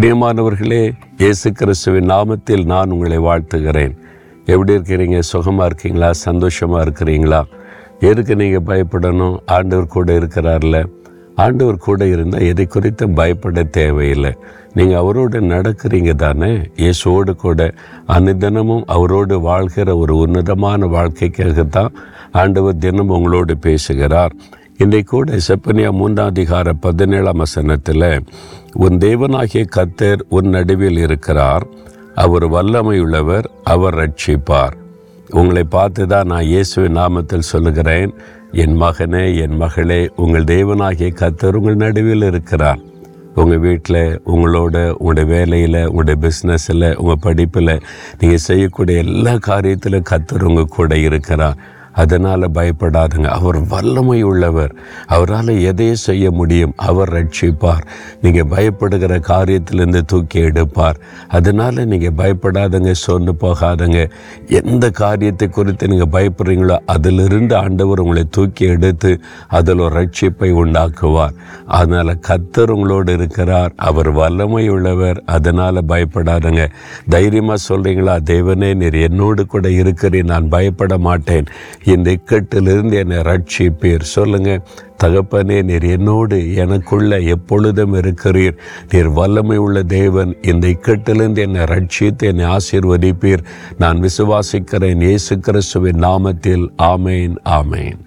பிரியமானவர்களே இயேசு கிறிஸ்துவின் நாமத்தில் நான் உங்களை வாழ்த்துகிறேன். எப்படி இருக்கிறீங்க? சுகமாக இருக்கீங்களா? சந்தோஷமாக இருக்கிறீங்களா? எதுக்கு நீங்கள் பயப்படணும்? ஆண்டவர் கூட இருக்கிறார்ல. ஆண்டவர் கூட இருந்தால் எதை குறித்து பயப்பட தேவையில்லை. நீங்கள் அவரோடு நடக்கிறீங்க தானே? இயேசுவோடு கூட. அனுதினமும் அவரோடு வாழ்கிற ஒரு உன்னதமான வாழ்க்கைக்காகத்தான் ஆண்டவர் தினம் உங்களோடு பேசுகிறார். இன்றைக்கு கூட செப்பனியா மூன்றாம் அதிகார பதினேழாம் வசனத்தில் உன் தேவனாகிய கத்தர் உன் நடுவில் இருக்கிறார். அவர் வல்லமையுள்ளவர் அவர் ரட்சிப்பார் உங்களை பார்த்து தான் நான் இயேசுவின் நாமத்தில் சொல்லுகிறேன். என் மகனே என் மகளே உங்கள் தேவனாகிய கத்தர் உங்கள் நடுவில் இருக்கிறார். உங்கள் வீட்டில் உங்களோட உங்களுடைய வேலையில் உங்களுடைய பிஸ்னஸில் உங்கள் படிப்பில் நீங்கள் செய்யக்கூடிய எல்லா காரியத்திலும் கத்தர் உங்கள் கூட இருக்கிறார். அதனால் பயப்படாதுங்க. அவர் வல்லமை உள்ளவர் அவரால் எதையும் செய்ய முடியும் அவர் ரட்சிப்பார். நீங்கள் பயப்படுகிற காரியத்திலேருந்து தூக்கி எடுப்பார். அதனால் நீங்கள் பயப்படாதங்க சொன்னு போகாதங்க. எந்த காரியத்தை குறித்து நீங்கள் பயப்படுறீங்களோ அதிலிருந்து ஆண்டவர் உங்களை தூக்கி எடுத்து அதில் ஒரு ரட்சிப்பை உண்டாக்குவார். அதனால் கத்தர் உங்களோடு இருக்கிறார். அவர் வல்லமை உள்ளவர் அதனால் பயப்படாதங்க. தைரியமாக சொல்கிறீங்களா தேவனே நீர் என்னோடு கூட இருக்கிறேன் நான் பயப்பட மாட்டேன். இந்த இக்கட்டிலிருந்து என்னை ரட்சிப்பீர். சொல்லுங்க தகப்பனே நீர் என்னோடு எனக்குள்ள எப்பொழுதும் இருக்கிறீர். நீர் வல்லமை உள்ள தேவன் இந்த இக்கட்டிலிருந்து என்னை ரட்சித்து என்னை ஆசீர்வதிப்பீர். நான் விசுவாசிக்கிறேன் இயேசு கிறிஸ்துவின் நாமத்தில். ஆமேன் ஆமேன்.